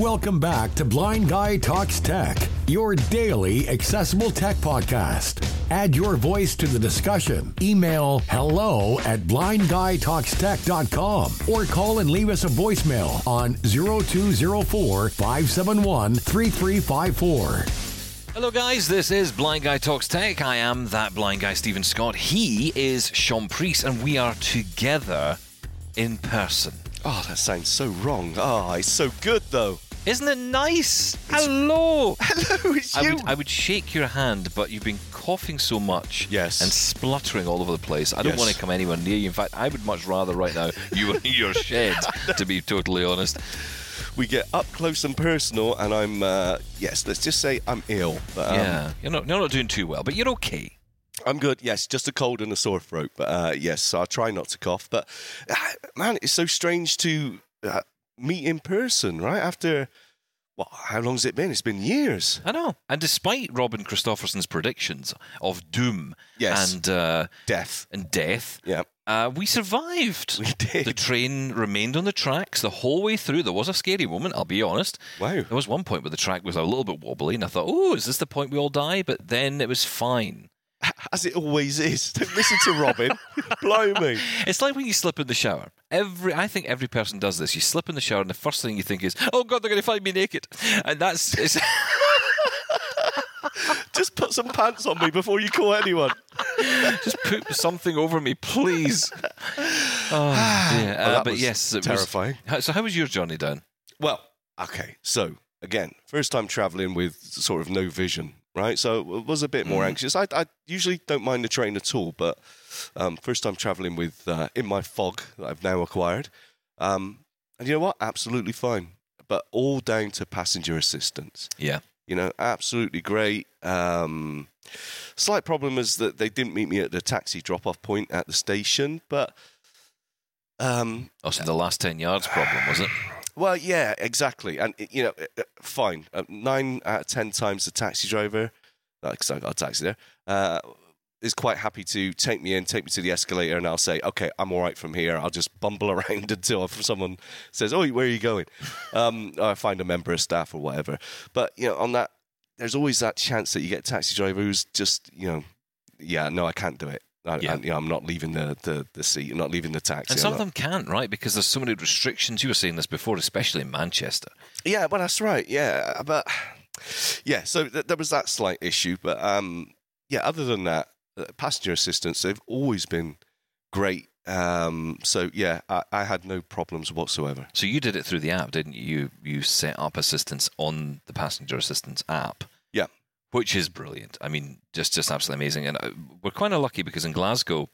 Welcome back to Blind Guy Talks Tech, your daily accessible tech podcast. Add your voice to the discussion. Email hello at blindguytalkstech.com or call and leave us a voicemail on 0204 571 3354. Hello, guys. This is Blind Guy Talks Tech. I am that blind guy, Steven Scott. He is Shaun Preece, and we are together in person. Oh, that sounds so wrong. Oh, it's so good though. Isn't it nice? Hello. Hello, it's I you. would, I would shake your hand, but you've been coughing so much Yes. and spluttering all over the place. I don't Yes. want to come anywhere near you. In fact, I would much rather right now you were in your shed, to be totally honest. we get up close and personal, and I'm uh, yes. Let's just say I'm ill. But, um, yeah, you're not, you're not doing too well, but you're okay. I'm good. Yes, just a cold and a sore throat. But uh, yes, I'll try not to cough. But uh, man, it's so strange to uh, meet in person, right? After well, how long's it been? It's been years. I know. And despite Robin Christopherson's predictions of doom Yes. and uh, Death. and death, Yeah, uh, we survived. we did. The train remained on the tracks the whole way through. There was a scary moment, I'll be honest. Wow. There was one point where the track was a little bit wobbly, and I thought, oh, is this the point we all die? But then it was fine. As it always is. Don't listen to Robin. Blow me. It's like when you slip in the shower. Every, I think every person does this. You slip in the shower, and the first thing you think is, "Oh God, they're going to find me naked," and that's it's, Just put some pants on me before you call anyone. just put something over me, please. Oh, dear. Uh, that but yes, it was- terrifying. How- so, how was your journey down? Well, okay. So again, first time traveling with sort of no vision, right? So it was a bit more anxious. I, I usually don't mind the train at all, but um, first time traveling with uh, in my fog that I've now acquired. Um, and you know what? Absolutely fine. But all down to passenger assistance. Yeah. You know, absolutely great. Um, slight problem is that they didn't meet me at the taxi drop off point at the station, but um, Also, the last ten yards problem was it? Well, yeah, exactly. And, you know, uh, fine. Uh, nine out of ten times the taxi driver, because I got a taxi there, uh, is quite happy to take me in, take me to the escalator, and I'll say, okay, I'm all right from here. I'll just bumble around until someone says, oh, where are you going? Um, I find a member of staff or whatever. But, you know, on that, there's always that chance that you get a taxi driver who's just, you know, yeah, no, I can't do it. I, Yeah. I, you know, I'm not leaving the, the, the seat. I'm not leaving the taxi. And I'm some of not- them can't, right? Because there's so many restrictions. You were saying this before, especially in Manchester. Yeah, well, that's right. Yeah, but yeah, so th- there was that slight issue, but um, yeah, other than that, uh, passenger assistance they've always been great. Um, so yeah, I, I had no problems whatsoever. So you did it through the app, didn't you? You you set up assistance on the passenger assistance app. Yeah. Which is brilliant. I mean, just just absolutely amazing. And uh, we're kind of lucky because in Glasgow,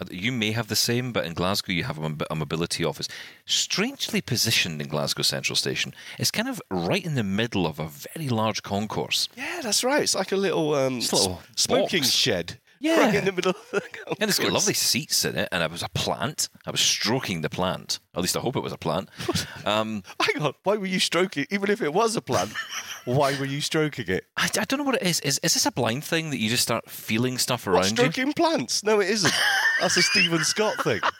uh, you may have the same, but in Glasgow you have a, mobility office, strangely positioned in Glasgow Central Station. It's kind of right in the middle of a very large concourse. Yeah, that's right. It's like a little, um, It's a little smoking box. shed. Yeah. right in the middle. Of the And it's got lovely seats in it, and it was a plant. I was stroking the plant. At least I hope it was a plant. Um, Hang on, why were you stroking? Even if it was a plant, why were you stroking it? I, I don't know what it is. Is is this a blind thing that you just start feeling stuff What, around you? stroking plants? No, it isn't. That's a Steven Scott thing.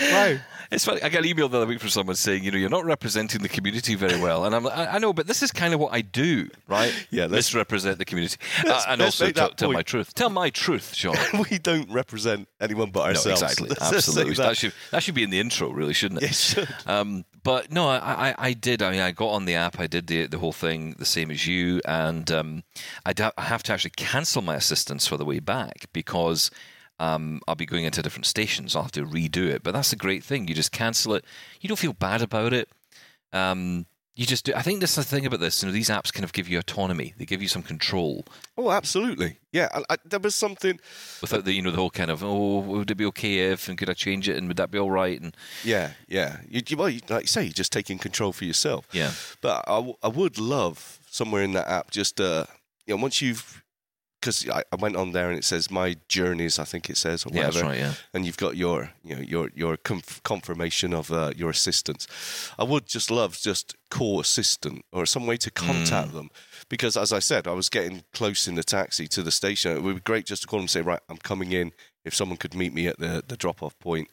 Wow. It's funny. I got an email the other week from someone saying, you know, you're not representing the community very well, and I'm, like, I, I know, but this is kind of what I do, right? Yeah, let's- misrepresent the community, uh, and also tell, tell my truth. Tell my truth, Shaun. we don't represent anyone but no, ourselves. exactly, Let's absolutely. That. that. should that should be in the intro, really, shouldn't it? It should. Um, but no, I, I, I did. I mean, I got on the app. I did the the whole thing the same as you, and um, I, da- I have to actually cancel my assistance for the way back because um, I'll be going into different stations. I'll have to redo it. But that's the great thing. You just cancel it. You don't feel bad about it. Um, you just do. I think that's the thing about this. You know, these apps kind of give you autonomy. They give you some control Oh, absolutely. Yeah, I, I, there was something. without the you know the whole kind of oh would it be okay if and could I change it and would that be all right and Yeah, yeah. You, you, well, you, like you say, you're just taking control for yourself. yeah But I, w- I would love somewhere in that app just, uh, you know, once you've. Because I, I went on there and it says my journeys, I think it says, or yeah whatever. that's right yeah and you've got your you know your your conf- confirmation of uh, your assistance. I would just love just call assistant or some way to contact them because as I said, I was getting close in the taxi to the station. It would be great just to call them and say, right, I'm coming in. If someone could meet me at the the drop off point.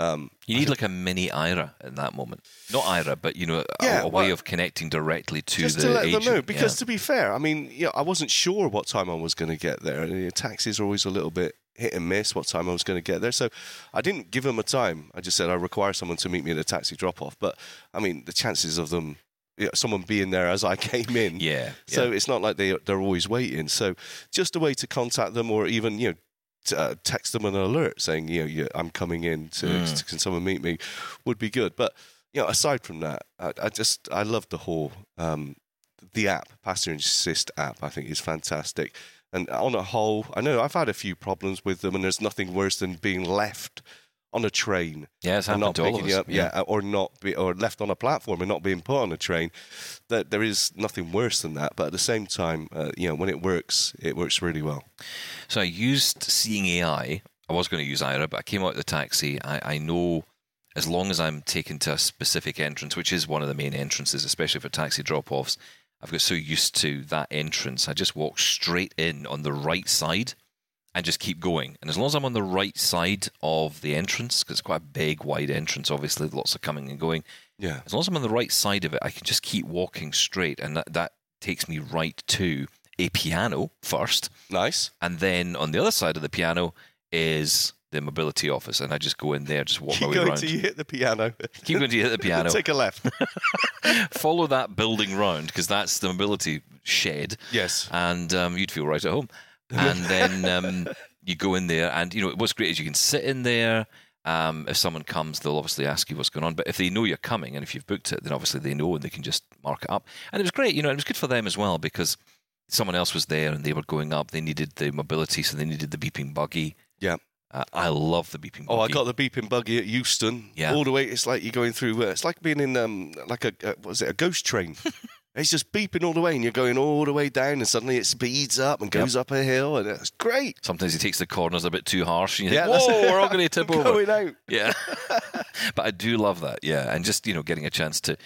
Um, You need like a mini Aira in that moment. Not Aira, but you know, a, Yeah, a way well, of connecting directly to just the to let agent. them know, because yeah. to be fair, I mean, you know, I wasn't sure what time I was going to get there. And, you know, taxis are always a little bit hit and miss what time I was going to get there. So I didn't give them a time. I just said I require someone to meet me at a taxi drop off. But I mean, the chances of them, you know, someone being there as I came in. yeah, So yeah. it's not like they they're always waiting. So just a way to contact them, or even you know. Uh, text them an alert saying, you know, I'm coming in. To, Mm. to- can someone meet me? Would be good. But you know, aside from that, I, I just I love the whole um, the app, Passenger Assist app. I think is fantastic. And on a whole, I know I've had a few problems with them, and there's nothing worse than being left on a train yeah, it's and not picking you up, yeah, or not be, or left on a platform and not being put on a train. That there is nothing worse than that. But at the same time, uh, you know, when it works, it works really well. So I used Seeing AI. I was going to use Aira, but I came out of the taxi. I, I know as long as I'm taken to a specific entrance, which is one of the main entrances, especially for taxi drop offs, I've got so used to that entrance. I just walk straight in on the right side and just keep going. And as long as I'm on the right side of the entrance, because it's quite a big, wide entrance, obviously, lots of coming and going, Yeah, as long as I'm on the right side of it, I can just keep walking straight. And that, that takes me right to a piano first. nice. And then on the other side of the piano is the mobility office. And I just go in there, just walk Keep my way going around. till you hit the piano. Keep going to hit the piano. Take a left. Follow that building round because that's the mobility shed. yes. And um, you'd feel right at home. And then um, you go in there, and you know what's great is you can sit in there. Um, if someone comes, they'll obviously ask you what's going on. But if they know you're coming, and if you've booked it, then obviously they know and they can just mark it up. And it was great, you know, it was good for them as well because someone else was there and they were going up. They needed the mobility, so they needed the beeping buggy. Yeah. Uh, I love the beeping buggy. Oh, I got the beeping buggy at Euston. Yeah. All the way. It's like you're going through. Uh, it's like being in um like a uh, what was it a ghost train. it's just beeping all the way, and you're going all the way down, and suddenly it speeds up and goes up a hill, and it's great. Sometimes he takes the corners a bit too harsh, and you Yeah, think, "Whoa, we're all going to tip over." Going out. Yeah. but I do love that. Yeah. And just, you know, getting a chance to,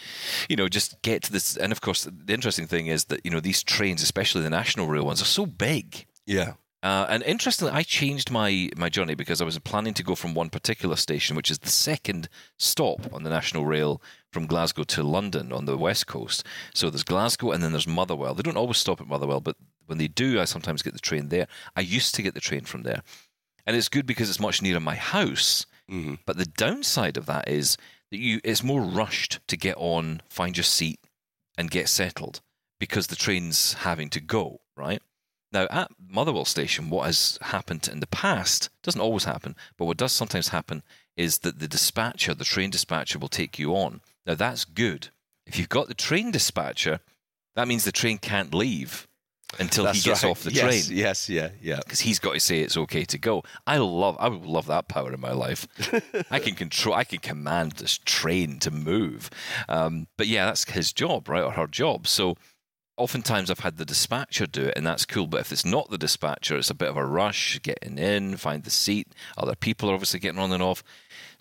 you know, just get to this. And of course, the interesting thing is that, you know, these trains, especially the national rail ones, are so big. Yeah. Uh, and interestingly, I changed my, my journey because I was planning to go from one particular station, which is the second stop on the national rail from Glasgow to London on the west coast. So there's Glasgow and then there's Motherwell. They don't always stop at Motherwell, but when they do, I sometimes get the train there. I used to get the train from there. And it's good because it's much nearer my house. Mhm. But the downside of that is that you it's more rushed to get on, find your seat, and get settled because the train's having to go, right? Now at Motherwell station, what has happened in the past doesn't always happen, but what does sometimes happen is that the dispatcher, the train dispatcher, will take you on. Now that's good. If you've got the train dispatcher, that means the train can't leave until That's he gets right. off the yes, train Yes. Yes, yeah. Yeah. because he's got to say it's okay to go. I love, I would love that power in my life. I can control, I can command this train to move. Um, but yeah, that's his job, right, or her job. So oftentimes I've had the dispatcher do it, and that's cool. But if it's not the dispatcher, it's a bit of a rush getting in, find the seat. Other people are obviously getting on and off.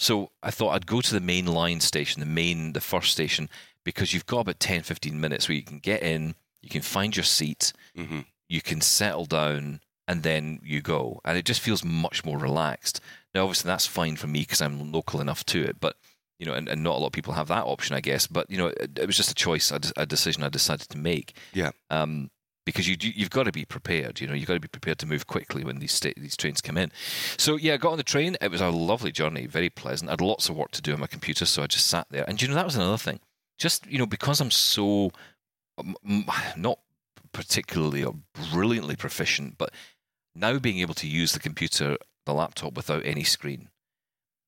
So I thought I'd go to the main line station, the main, the first station, because you've got about 10, 15 minutes where you can get in, you can find your seat, hmm you can settle down and then you go. And it just feels much more relaxed. Now obviously that's fine for me because i'm local enough to it but you know and, and not a lot of people have that option i guess. But you know it, it was just a choice a, a decision i decided to make. Yeah. um, because you do, you've got to be prepared you know you've got to be prepared to move quickly when these sta- these trains come in so yeah I got on the train it was a lovely journey very pleasant i had lots of work to do on my computer so i just sat there and you know that was another thing just you know because i'm so um, not particularly or brilliantly proficient, but now being able to use the computer, the laptop without any screen,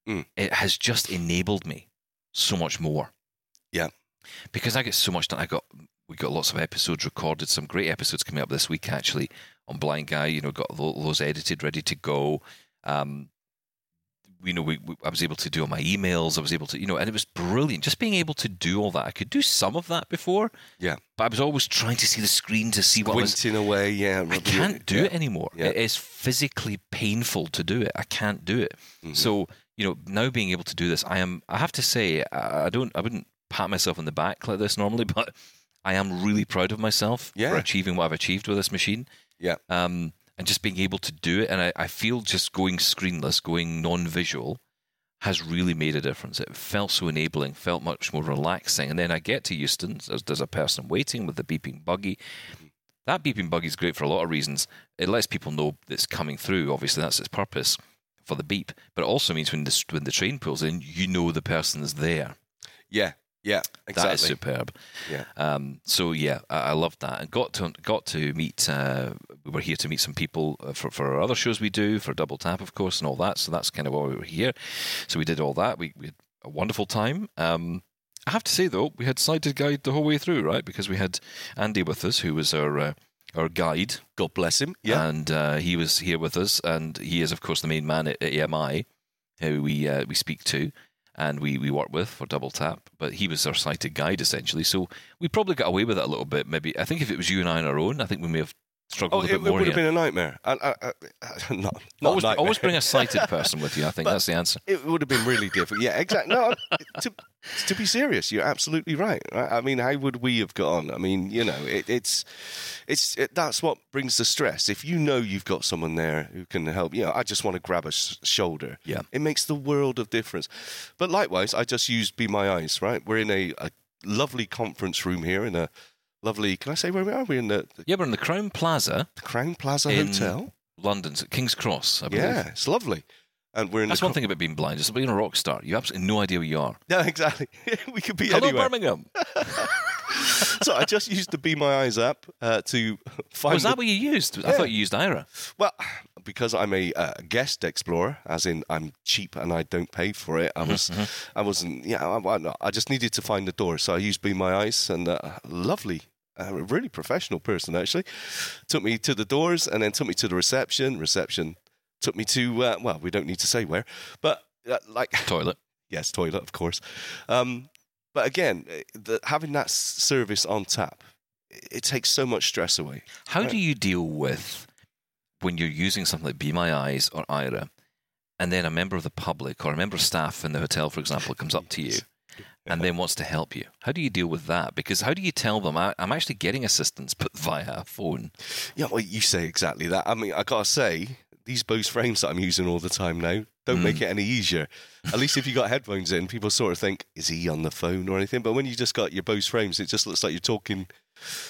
Mm. it has just enabled me so much more. Yeah. because I get so much done. I got we got lots of episodes recorded, some great episodes coming up this week actually on Blind Guy. You know, got those edited, ready to go. Um, you know, we, we, I was able to do all my emails. I was able to, you know, and it was brilliant. Just being able to do all that. I could do some of that before. Yeah. But I was always trying to see the screen to see what was. Squinting away. Yeah. I can't do yeah. it anymore. Yeah. It is physically painful to do it. I can't do it. Mhm. So you know, now being able to do this, I am. I have to say, I I don't. I wouldn't pat myself on the back like this normally, but I am really proud of myself for achieving what I've achieved with this machine. Yeah. Um, and just being able to do it, and I, I feel just going screenless, going non-visual, has really made a difference. It felt so enabling, felt much more relaxing. And then I get to Euston, there's, there's a person waiting with the beeping buggy. That beeping buggy is great for a lot of reasons. It lets people know it's coming through. Obviously, that's its purpose for the beep. But it also means when the when the train pulls in, you know the person is there. Yeah, yeah, exactly. That is superb. Yeah. Um, so yeah, I, I loved that, and got to got to meet. Uh, we were here to meet some people uh, for for our other shows we do for Double Tap, of course, and all that. So that's kind of why we were here. So we did all that. We, we had a wonderful time. Um, I have to say though, we had sighted guide the whole way through, right? Because we had Andy with us, who was our uh, our guide, God bless him. Yeah. and uh, he was here with us, and he is of course the main man at, at AMI, who we uh, we speak to and we, we work with for Double Tap. But he was our sighted guide essentially, so we probably got away with it a little bit. Maybe I think if it was you and I on our own, I think we may have Oh, a it, bit it more would have been a nightmare. And, uh, uh, not, not always, nightmare. always bring a sighted person with you. I think that's the answer. It would have been really difficult. Yeah, exactly. No, to, to be serious, you're absolutely right. right? I mean, how would we have got on? I mean, you know, it, it's it's it, that's what brings the stress. If you know you've got someone there who can help, you know, I just want to grab a sh- shoulder. Yeah. it makes the world of difference. But likewise, I just used Be My Eyes. Right, we're in a, a lovely conference room here in a lovely. Can I say where we are? We're in the, the Yeah, we're in the Crowne Plaza, the Crowne Plaza In- Hotel. London's at King's Cross. I believe. Yeah, it's lovely. And we're in That's the one thing about being blind. It's like being a rock star. You have absolutely no idea where you are. Yeah, exactly. we could be anywhere. Hello, anywhere. Birmingham. so I just used the Be My Eyes app uh, to find. Was the- that what you used? I Yeah. thought you used Aira. well, because I'm a uh, guest explorer, as in I'm cheap and I don't pay for it. I Mm-hmm, was, I wasn't. Yeah, I, I, I just needed to find the door, so I used Be My Eyes, and uh, lovely. A really professional person actually took me to the doors and then took me to the reception. Reception took me to uh, well, we don't need to say where, but uh, like Toilet. yes, toilet, of course. Um, but again, eh, the, having that service on tap, it, it takes so much stress away. How Right. do you deal with when you're using something like Be My Eyes or Aira, and then a member of the public or a member of staff in the hotel, for example, comes up to you and then wants to help you? How do you deal with that? Because how do you tell them I, I'm actually getting assistance, but via a phone? Yeah, well, you say exactly that. I mean, I gotta say, these Bose frames that I'm using all the time now don't make it any easier. At least if you got headphones in, people sort of think, "Is he on the phone or anything?" But when you just got your Bose frames, it just looks like you're talking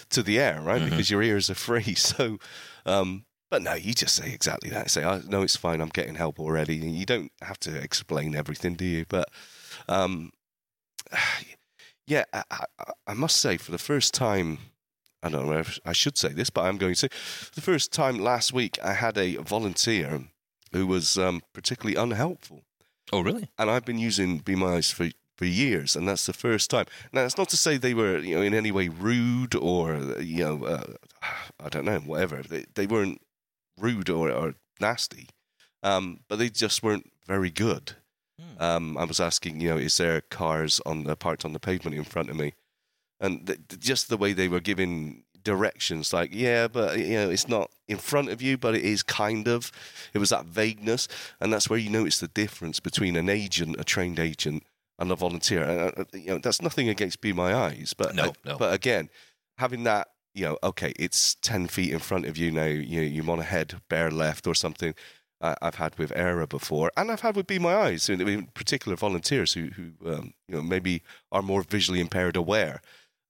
to the air, right? Because your ears are free. So, um, but no, you just say exactly that. Say, "I no, it's fine. I'm getting help already." And you don't have to explain everything, do you? But, um, yeah, I, I, I must say, for the first time. I don't know if I should say this, but I'm going to. The first time last week, I had a volunteer who was um, particularly unhelpful, Oh, really? and I've been using Be My Eyes for for years, and that's the first time. Now, it's not to say they were, you know, in any way rude or, you know, uh, I don't know, whatever. They they weren't rude or, or nasty, um, but they just weren't very good. Hmm. Um, I was asking, you know, is there cars on the parked on the pavement in front of me? And th- just the way they were giving directions, like, yeah, but you know, it's not in front of you, but it is kind of. It was that vagueness, and that's where you notice the difference between an agent, a trained agent, and a volunteer. And, uh, you know, that's nothing against Be My Eyes, but No, uh, no. but again, having that. You know, okay, it's ten feet in front of you now. You you want to head bare left or something. I- I've had with Aira before, and I've had with Be My Eyes, in particular volunteers who, who um, you know, maybe are more visually impaired aware.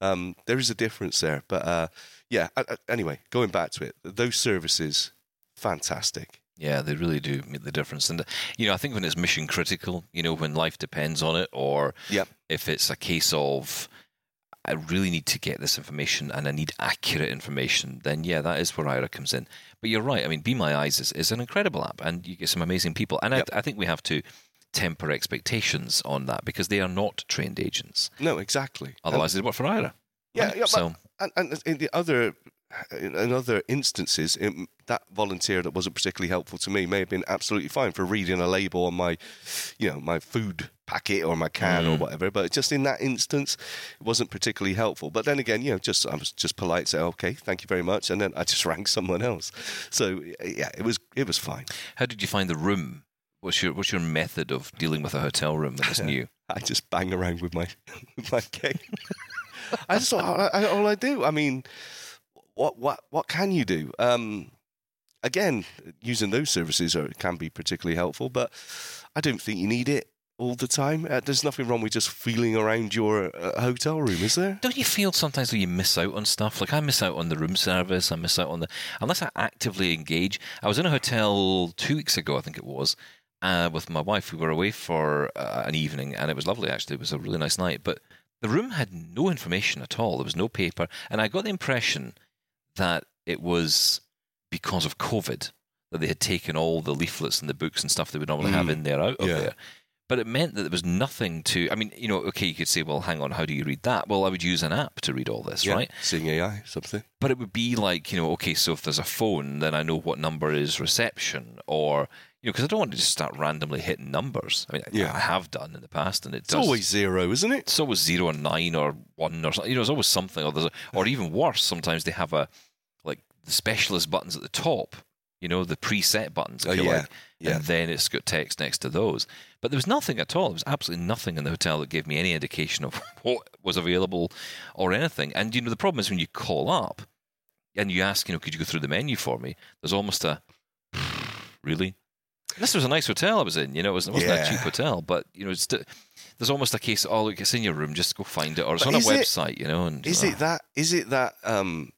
Um, there is a difference there, but uh, yeah. I- anyway, going back to it, those services, fantastic. Yeah, they really do make the difference. And, you know, I think when it's mission critical, you know, when life depends on it, or Yep. if it's a case of, I really need to get this information and I need accurate information, then yeah, that is where Aira comes in. But you're right. I mean, Be My Eyes is, is an incredible app and you get some amazing people. And Yep. I, I think we have to temper expectations on that because they are not trained agents. No, exactly. Otherwise, um, they work for Aira. Yeah, right? yeah, but- so, and, and in the other in in other instances it, that volunteer that wasn't particularly helpful to me may have been absolutely fine for reading a label on my you know my food packet or my can or Mm. whatever but just in that instance it wasn't particularly helpful but then again you know just I was just polite say okay thank you very much and then I just rang someone else so yeah it was it was fine how did you find the room? What's your what's your method of dealing with a hotel room that is new? I just bang around with my with my cane. I just all I, all I do. I mean, what what what can you do? Um, again, using those services are, can be particularly helpful, but I don't think you need it. all the time? Uh, there's nothing wrong with just feeling around your uh, hotel room, is there? Don't you feel sometimes that you miss out on stuff? Like I miss out on the room service. I miss out on the unless I actively engage. I was in a hotel two weeks ago, I think it was, uh, with my wife. We were away for uh, an evening, and it was lovely. Actually, it was a really nice night. But the room had no information at all. There was no paper, and I got the impression that it was because of COVID that they had taken all the leaflets and the books and stuff they would normally have Mm. in there out of Yeah. there. But it meant that there was nothing to. I mean, you know, okay, you could say, well, hang on, how do you read that? Well, I would use an app to read all this, Yeah. right? Seeing AI, something. But it would be like, you know, okay, so if there's a phone, then I know what number is reception, or you know, because I don't want to just start randomly hitting numbers. I mean, Yeah. I have done in the past, and it It's does. always zero, isn't it? it's always zero and nine or one or something. You know, it's always something, or there's a, or even worse. Sometimes they have a the specialist buttons at the top. You know, the preset buttons, if Oh, you yeah. like, Yeah. and then it's got text next to those. But there was nothing at all. There was absolutely nothing in the hotel that gave me any indication of what was available or anything. And you know, the problem is when you call up and you ask, you know, could you go through the menu for me? There's almost a really. This was a nice hotel I was in. You know, it wasn't, wasn't a cheap hotel, but you know, it's st- there's almost a case. Oh, look, it's in your room. Just go find it, or it's But on a is it- website. you know, and Is it that? Is it that? Um,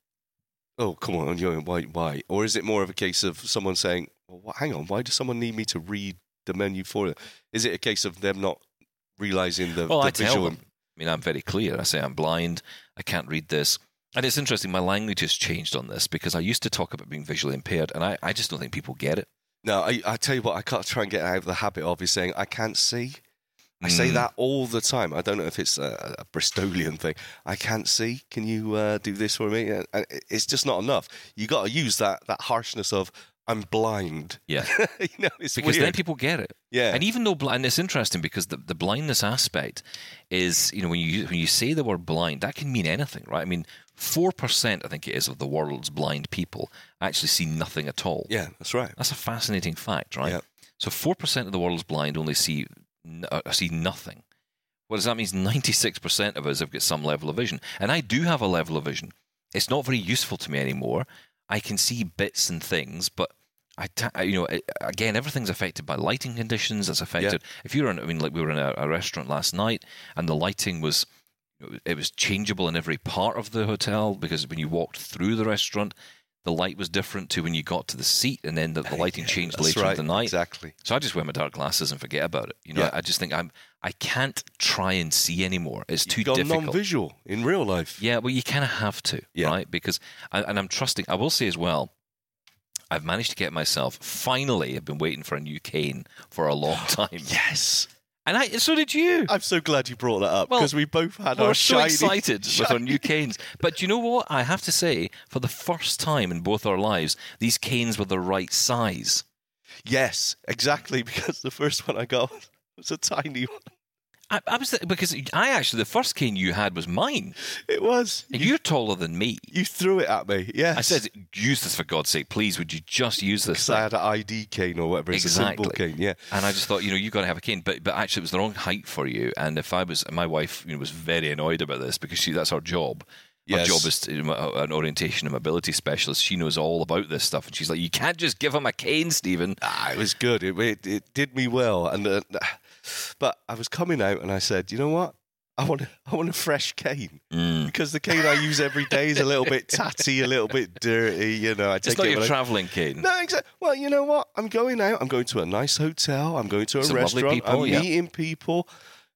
oh, come on, you why? Why? Or is it more of a case of someone saying, well, "Hang on, why does someone need me to read the menu for them?" Is it a case of them not realizing the, Well, the I visual? them. I mean, I'm very clear. I say I'm blind. I can't read this. And it's interesting. My language has changed on this because I used to talk about being visually impaired, and I, I just don't think people get it. No, I, I tell you what, I can't try and get out of the habit of is saying I can't see. I say Mm. that all the time. I don't know if it's a, a Bristolian thing. I can't see. Can you uh, do this for me? And and it's just not enough. You got to use that that harshness of I'm blind. Yeah. you know, it's Because weird. then people get it. yeah, And even though, blind, it's interesting because the, the blindness aspect is, you know, when you when you say the word blind, that can mean anything, right? I mean, four percent, I think it is, of the world's blind people actually see nothing at all. yeah, that's right. That's a fascinating fact, right? Yeah. So four percent of the world's blind only see uh, see nothing. What does that mean? Ninety six percent of us have got some level of vision, and I do have a level of vision. It's not very useful to me anymore. I can see bits and things, but I, ta- I- you know, again, everything's affected by lighting conditions. It's affected. If you're in, I mean, like we were in a, a restaurant last night, and the lighting was, it was changeable in every part of the hotel because when you walked through the restaurant, the light was different to when you got to the seat, and then the, the lighting Yeah, changed later right, in the night. Exactly. So I just wear my dark glasses and forget about it. You know, Yeah. I, I just think I'm, I can't try and see anymore. It's too You've gone difficult. non-visual in real life. Yeah, well, you kind of have to, Yeah. right? Because, and, and I'm trusting. I will say as well, I've managed to get myself. Finally, I've been waiting for a new cane for a long time, Yes. And I. So did you. I'm so glad you brought that up Well, because we both had We're our so shiny, excited with our shiny- new canes. But you know what? I have to say, for the first time in both our lives, these canes were the right size. Yes, exactly. Because the first one I got was a tiny one. I, I was because I actually the first cane you had was mine, It was. and You, you're taller than me. you threw it at me. Yes. I said, use this for God's sake, please. Would you just use this? because I had an ID cane or whatever. It's a simple Exactly. cane. Yeah. And I just thought, you know, you've got to have a cane, but but actually, it was the wrong height for you. And if I was, my wife, you know, was very annoyed about this because she that's her job. Her job is to, an orientation and mobility specialist. She knows all about this stuff, and she's like, "You can't just give him a cane, Steven." Ah, it was good. It, it, it did me well. And uh, but I was coming out and I said, you know what? I want a, I want a fresh cane Mm. because the cane I use every day is a little bit tatty, a little bit dirty. You know, I take It's not it your travelling cane. No, exactly. Well, you know what? I'm going out. I'm going to a nice hotel. I'm going to a Some restaurant. people, I'm yeah. meeting people.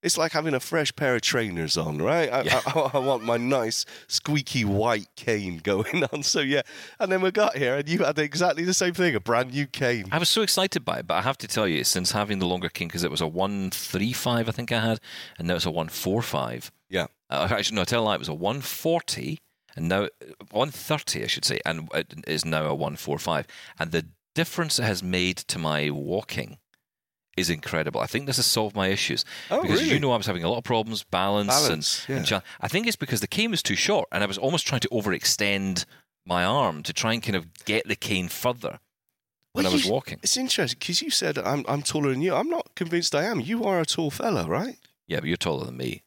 It's like having a fresh pair of trainers on, right? I, Yeah. I, I want my nice squeaky white cane going on. So yeah, and then we got here, and you had exactly the same thing—a brand new cane. I was so excited by it, but I have to tell you, since having the longer cane, because it was a one three five, I think I had, and now it's a one four five. Yeah. Uh, actually, no, I tell a lie. It was a 140, and now 130, I should say, and it is now a 145. And the difference it has made to my walking is incredible. I think this has solved my issues Oh, because really? you know I was having a lot of problems, balance, Balance, and, and yeah. I think it's because the cane was too short, and I was almost trying to overextend my arm to try and kind of get the cane further when Well, I was you- walking. It's interesting because you said I'm I'm taller than you. I'm not convinced I am. You are a tall fella, right? Yeah, but you're taller than me.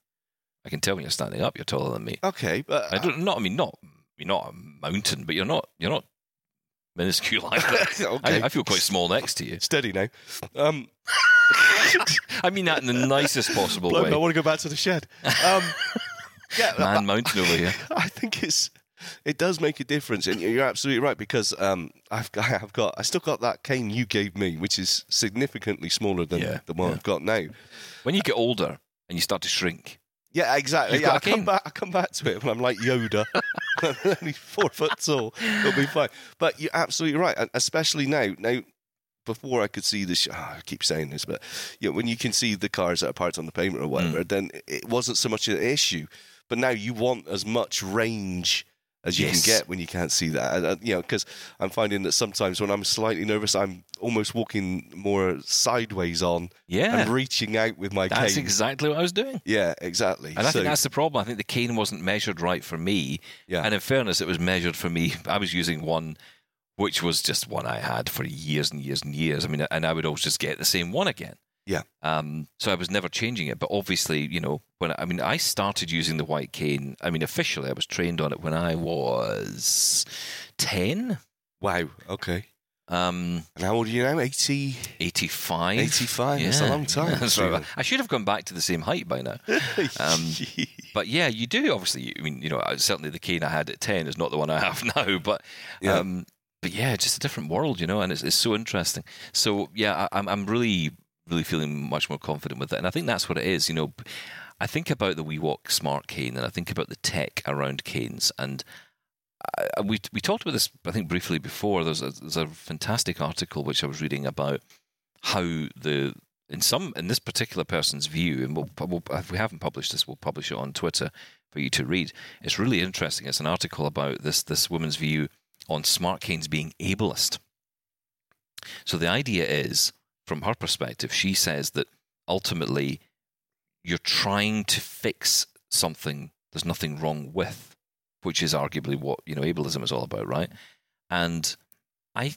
I can tell when you're standing up, you're taller than me. Okay, but I don't not. I mean, not you're not a mountain, but you're not. You're not minuscule either. okay. I, I feel quite small next to you. Steady now. Um, I mean that in the nicest possible way. I want to go back to the shed. Um, yeah, Man mountain over here. I think it's it does make a difference, and you're absolutely right because um, I've got, I've got I still got that cane you gave me, which is significantly smaller than Yeah, the one yeah. I've got now. When you get older and you start to shrink, Yeah, exactly. You've Yeah, I come back. I come back to it when I'm like Yoda, only four foot tall. It'll be fine. But you're absolutely right, and especially now. Now, before I could see the, sh- ah, I keep saying this, but you know, when you can see the cars that are parked on the pavement or whatever, Mm. then it wasn't so much an issue. But now you want as much range as you Yes. can get when you can't see that. And, uh, you know, because I'm finding that sometimes when I'm slightly nervous, I'm almost walking more sideways on yeah, and reaching out with my that's cane. exactly what I was doing. yeah, exactly. And I So- think that's the problem. I think the cane wasn't measured right for me. yeah. And in fairness, it was measured for me. I was using one which was just one I had for years and years and years. I mean, and I would always just get the same one again. Yeah. Um, so I was never changing it. But obviously, you know, when I, I mean, I started using the white cane. I mean, officially, I was trained on it when I was 10, Wow. Okay. um, And how old are you now? 80, 85. 85. That's a long time. That's right. I should have gone back to the same height by now. Um, But yeah, you do obviously. I mean, you know, certainly the cane I had at ten is not the one I have now. But Yeah. um, but yeah, just a different world, you know, and it's, it's so interesting. So yeah, I, I'm I'm really really feeling much more confident with it, and I think that's what it is. You know, I think about the WeWalk Smart Cane, and I think about the tech around canes, and I, we we talked about this I think briefly before. There's a, there's a fantastic article which I was reading about how the in some in this particular person's view, and we'll, we'll, if we haven't published this, we'll publish it on Twitter for you to read. It's really interesting. It's an article about this this woman's view on smart canes being ableist. So the idea is, from her perspective, she says that ultimately you're trying to fix something there's nothing wrong with, which is arguably what you know ableism is all about, right? And I,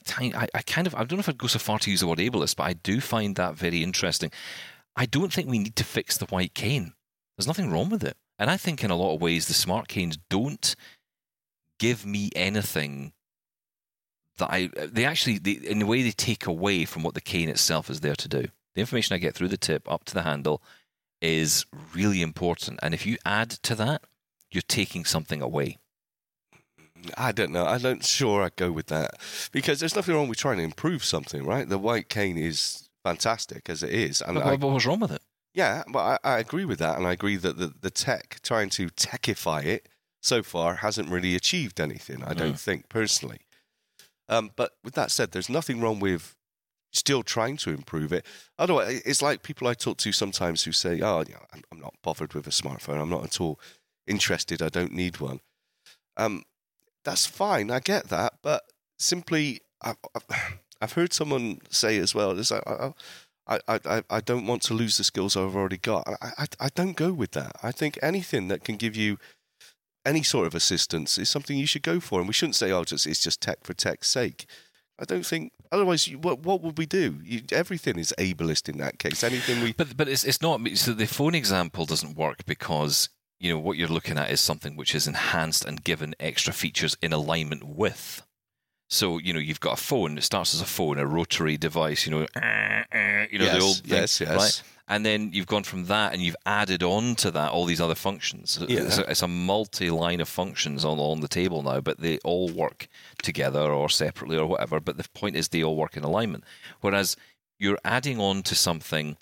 I kind of, I don't know if I'd go so far to use the word ableist, but I do find that very interesting. I don't think we need to fix the white cane. There's nothing wrong with it. And I think in a lot of ways, the smart canes don't give me anything that I, they actually, they, in a way, they take away from what the cane itself is there to do. The information I get through the tip up to the handle is really important. And if you add to that, you're taking something away. I don't know. I don't sure I'd go with that because there's nothing wrong with trying to improve something, right? The white cane is fantastic as it is, and But I, what, what was wrong with it? yeah, but I, I agree with that, and I agree that the, the tech trying to techify it so far hasn't really achieved anything. I don't mm. think personally. Um, but with that said, there's nothing wrong with still trying to improve it. Otherwise, it's like people I talk to sometimes who say, "Oh, I'm, not bothered with a smartphone. I'm not at all interested. I don't need one." Um, that's fine. I get that, but simply, I've, I've, heard someone say as well. It's like, I, I, I, I- I don't want to lose the skills I've already got. I, I, I don't go with that. I think anything that can give you any sort of assistance is something you should go for, and we shouldn't say, "Oh, just it's just tech for tech's sake." I don't think. Otherwise, you, what what would we do? You, everything is ableist in that case. Anything we But but it's it's not so the phone example doesn't work because you know what you're looking at is something which is enhanced and given extra features in alignment with. So you know you've got a phone. It starts as a phone, a rotary device. You know, you know yes, the old thing, yes, yes. right? And then you've gone from that, and you've added on to that all these other functions. Yeah. It's, a, it's a multi-line of functions on on the table now, but they all work together or separately or whatever. But the point is, they all work in alignment. Whereas you're adding on to something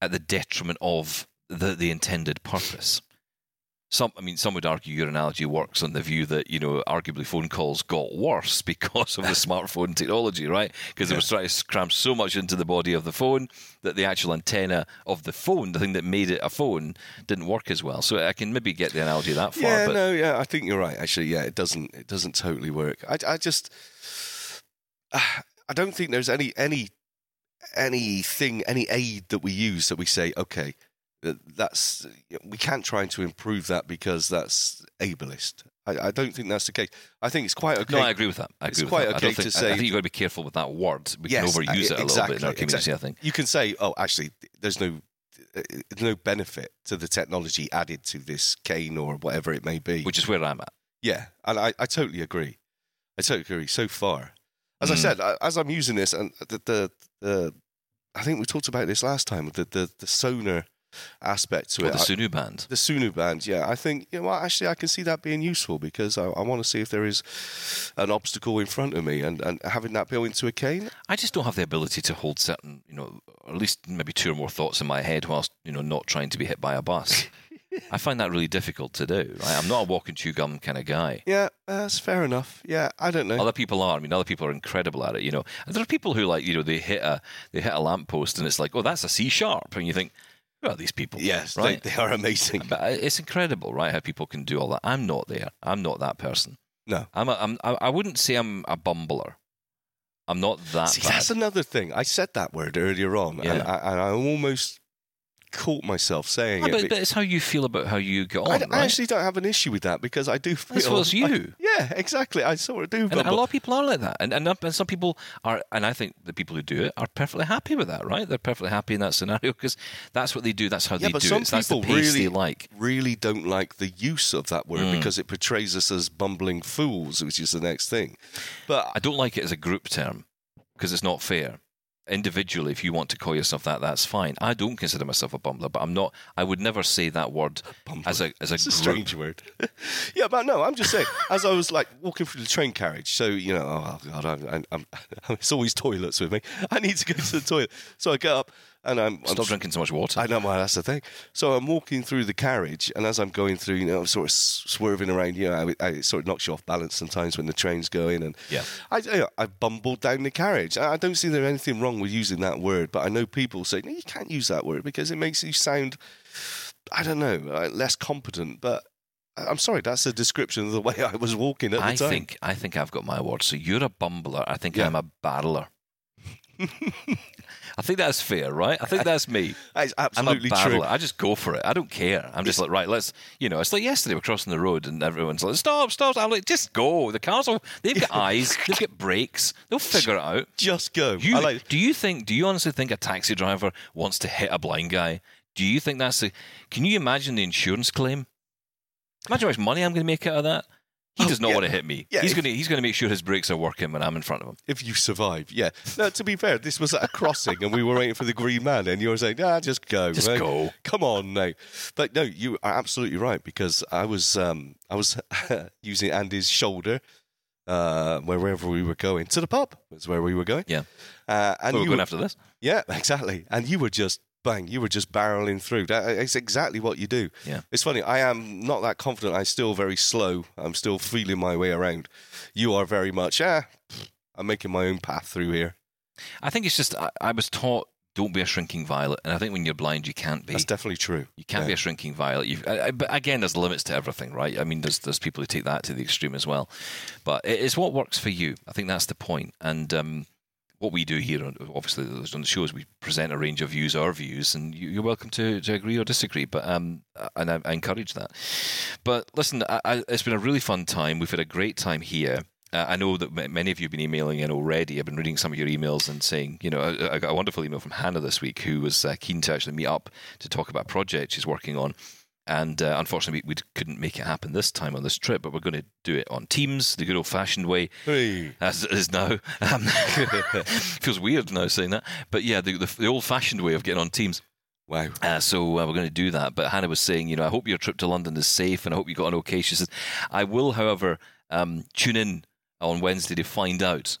at the detriment of the the intended purpose. Some, I mean, some would argue your analogy works on the view that you know, arguably phone calls got worse because of the smartphone technology, right? Because they were trying to cram so much into the body of the phone that the actual antenna of the phone, the thing that made it a phone, didn't work as well. So I can maybe get the analogy that far, yeah, but no, yeah, I think you're right. Actually, yeah, it doesn't it doesn't totally work. I, I just I don't think there's any any anything any aid that we use that we say okay that's we can't try to improve that because that's ableist. I, I don't think that's the case. I think it's quite okay. no, I agree with that. I It's agree quite with that. I, okay don't to think, I- I think you've got to be careful with that word. We Yes, can overuse it a little bit in our exactly, community, exactly. I think. you can say, oh, actually, there's no there's no benefit to the technology added to this cane or whatever it may be. Which is where I'm at. Yeah, and I, I totally agree. I totally agree. So far, as I Mm. said, as I'm using this, and the the, the I think we talked about this last time. The the, the sonar aspect to Or it. the Sunu band. the Sunu band, yeah, I think you know actually I can see that being useful because I, I want to see if there is an obstacle in front of me and, and having that built into a cane. I just don't have the ability to hold certain, you know, at least maybe two or more thoughts in my head whilst, you know, not trying to be hit by a bus. I find that really difficult to do. Right? I'm not a walk and chew gum kind of guy. Yeah, that's fair enough. Yeah, I don't know. Other people are. I mean, other people are incredible at it. You know, and there are people who like, you know, they hit a they hit a lamppost and it's like, oh, that's a C sharp, and you think, who are these people? yes, right. they, they are amazing. But uh, it's incredible, right? How people can do all that. I'm not there. I'm not that person. No. I'm. A, I'm. I I wouldn't say I'm a bumbler. I'm not that See, bad. that's another thing. I said that word earlier on, and, I, and I almost caught myself saying Ah, it. but, but it's how you feel about how you get on, I, right? I actually don't have an issue with that because I do feel. That's well, it's I- you. yeah, exactly. I sort of do. and a lot of people are like that, and, and and some people are, and I think the people who do it are perfectly happy with that, right? They're perfectly happy in that scenario because that's what they do. That's how Yeah, they but do some it. That's the people really- like. really don't like the use of that word Mm. because it portrays us as bumbling fools, which is the next thing. But I don't like it as a group term because it's not fair. Individually, if you want to call yourself that, that's fine. I don't consider myself a bumbler, but I'm not. I would never say that word Bumbler. as a as a it's a strange word. yeah, but no, I'm just saying. as I was like walking through the train carriage, so you know, oh god, I, I, I'm, it's always toilets with me. I need to go to the toilet, so I get up and I'm, I'm Stop drinking so much water. I know, well, that's the thing. So I'm walking through the carriage, and as I'm going through, you know, I'm sort of swerving around, you know, I, I, it sort of knocks you off balance sometimes when the train's going, and Yeah. I, you know, I bumbled down the carriage. I I don't see there anything wrong with using that word, but I know people say, no, you can't use that word because it makes you sound, I don't know, less competent, but. I- I'm sorry, that's a description of the way I was walking at the I time. think I think I've got my word. So you're a bumbler. I think Yeah. I'm a battler. I think that's fair, right? I think that's me. That's I'm a absolutely true. I just go for it. I don't care. I'm just like, right, let's, you know, it's like yesterday we're crossing the road and everyone's like, stop, stop. I'm like, just go. The cars will, they've got eyes, they've got brakes, they'll figure it out. Just go. You, like, do you think, do you honestly think a taxi driver wants to hit a blind guy? Do you think that's the, can you imagine the insurance claim? Imagine how much money I'm going to make out of that. He Oh, does not yeah. want to hit me. Yeah, he's if- to he's going to make sure his brakes are working when I'm in front of him. if you survive, yeah. No, to be fair, this was at a crossing and we were waiting for the green man, and you were saying, "Ah, just go, Just go. Come on, no." But no, you are absolutely right because I was um, I was using Andy's shoulder uh, wherever we were going to the pub was where we were going. Yeah. uh, and Oh, we're you going were, after this. yeah, exactly. And you were just bang, you were just barreling through. That it's exactly what you do. Yeah. It's funny. I am not that confident. I'm still very slow. I'm still feeling my way around. You are very much. Ah, I'm making my own path through here. I think it's just I, I was taught don't be a shrinking violet, and I think when you're blind you can't be. That's definitely true. You can't be a shrinking violet. You've, I, I, but again, there's limits to everything, right? I mean, there's there's people who take that to the extreme as well. But it's what works for you. I think that's the point. And um, what we do here, obviously, on the show is we present a range of views, our views, and you, you're welcome to, to agree or disagree. But um, and I, I encourage that. But listen, I, I, it's been a really fun time. We've had a great time here. Uh, I know that many of you have been emailing in already. I've been reading some of your emails and saying, you know, I, I got a wonderful email from Hannah this week who was uh, keen to actually meet up to talk about a project she's working on. And uh, unfortunately, we, we couldn't make it happen this time on this trip, but we're going to do it on Teams, the good old fashioned way, Hey. as it is now. Um, feels weird now saying that. But yeah, the, the, the old fashioned way of getting on Teams. Wow. Uh, so uh, we're going to do that. But Hannah was saying, you know, I hope your trip to London is safe and I hope you got an okay. She says, I will, however, um, tune in on Wednesday to find out.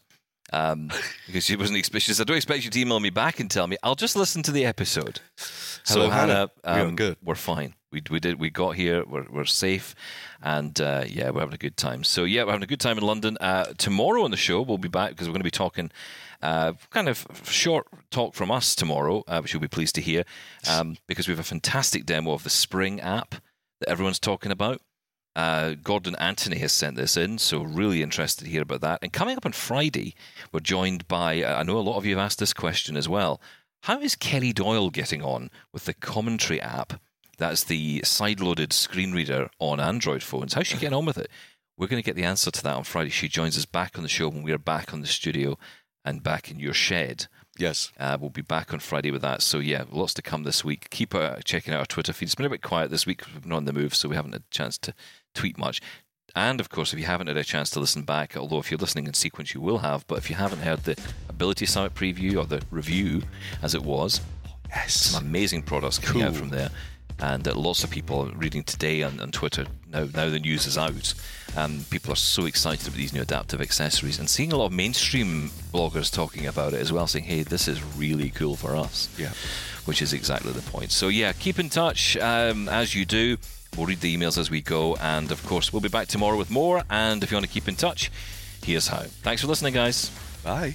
Um, because she wasn't expecting. She says, I don't expect you to email me back and tell me. I'll just listen to the episode. Hello, so Hannah, Hannah. We are um, good. We're fine. We we did. We got here. We're we're safe, and uh, yeah, we're having a good time. So yeah, we're having a good time in London. Uh, tomorrow on the show, we'll be back because we're going to be talking. Uh, kind of short talk from us tomorrow, uh, which you'll be pleased to hear, um, because we have a fantastic demo of the Spring app that everyone's talking about. Uh, Gordon Anthony has sent this in, so really interested to hear about that. And coming up on Friday, we're joined by, uh, I know a lot of you have asked this question as well. How is Kelly Doyle getting on with the commentary app? That's the side loaded screen reader on Android phones. How's she getting on with it? We're going to get the answer to that on Friday. She joins us back on the show when we are back on the studio and back in your shed. Yes. Uh, we'll be back on Friday with that. So yeah, lots to come this week. Keep uh, checking out our Twitter feed. It's been a bit quiet this week. We've been on the move, so we haven't had a chance to tweet much. and of course, if you haven't had a chance to listen back, although if you're listening in sequence, you will have, but if you haven't heard the Ability Summit preview or the review, as it was, Yes. some amazing products coming out from there. And uh, lots of people reading today on, on Twitter now. Now the news is out, and people are so excited about these new adaptive accessories, and seeing a lot of mainstream bloggers talking about it as well, saying, "Hey, this is really cool for us." Yeah. which is exactly the point. So yeah, keep in touch um, as you do. We'll read the emails as we go, and of course, we'll be back tomorrow with more. And if you want to keep in touch, here's how. Thanks for listening, guys. Bye.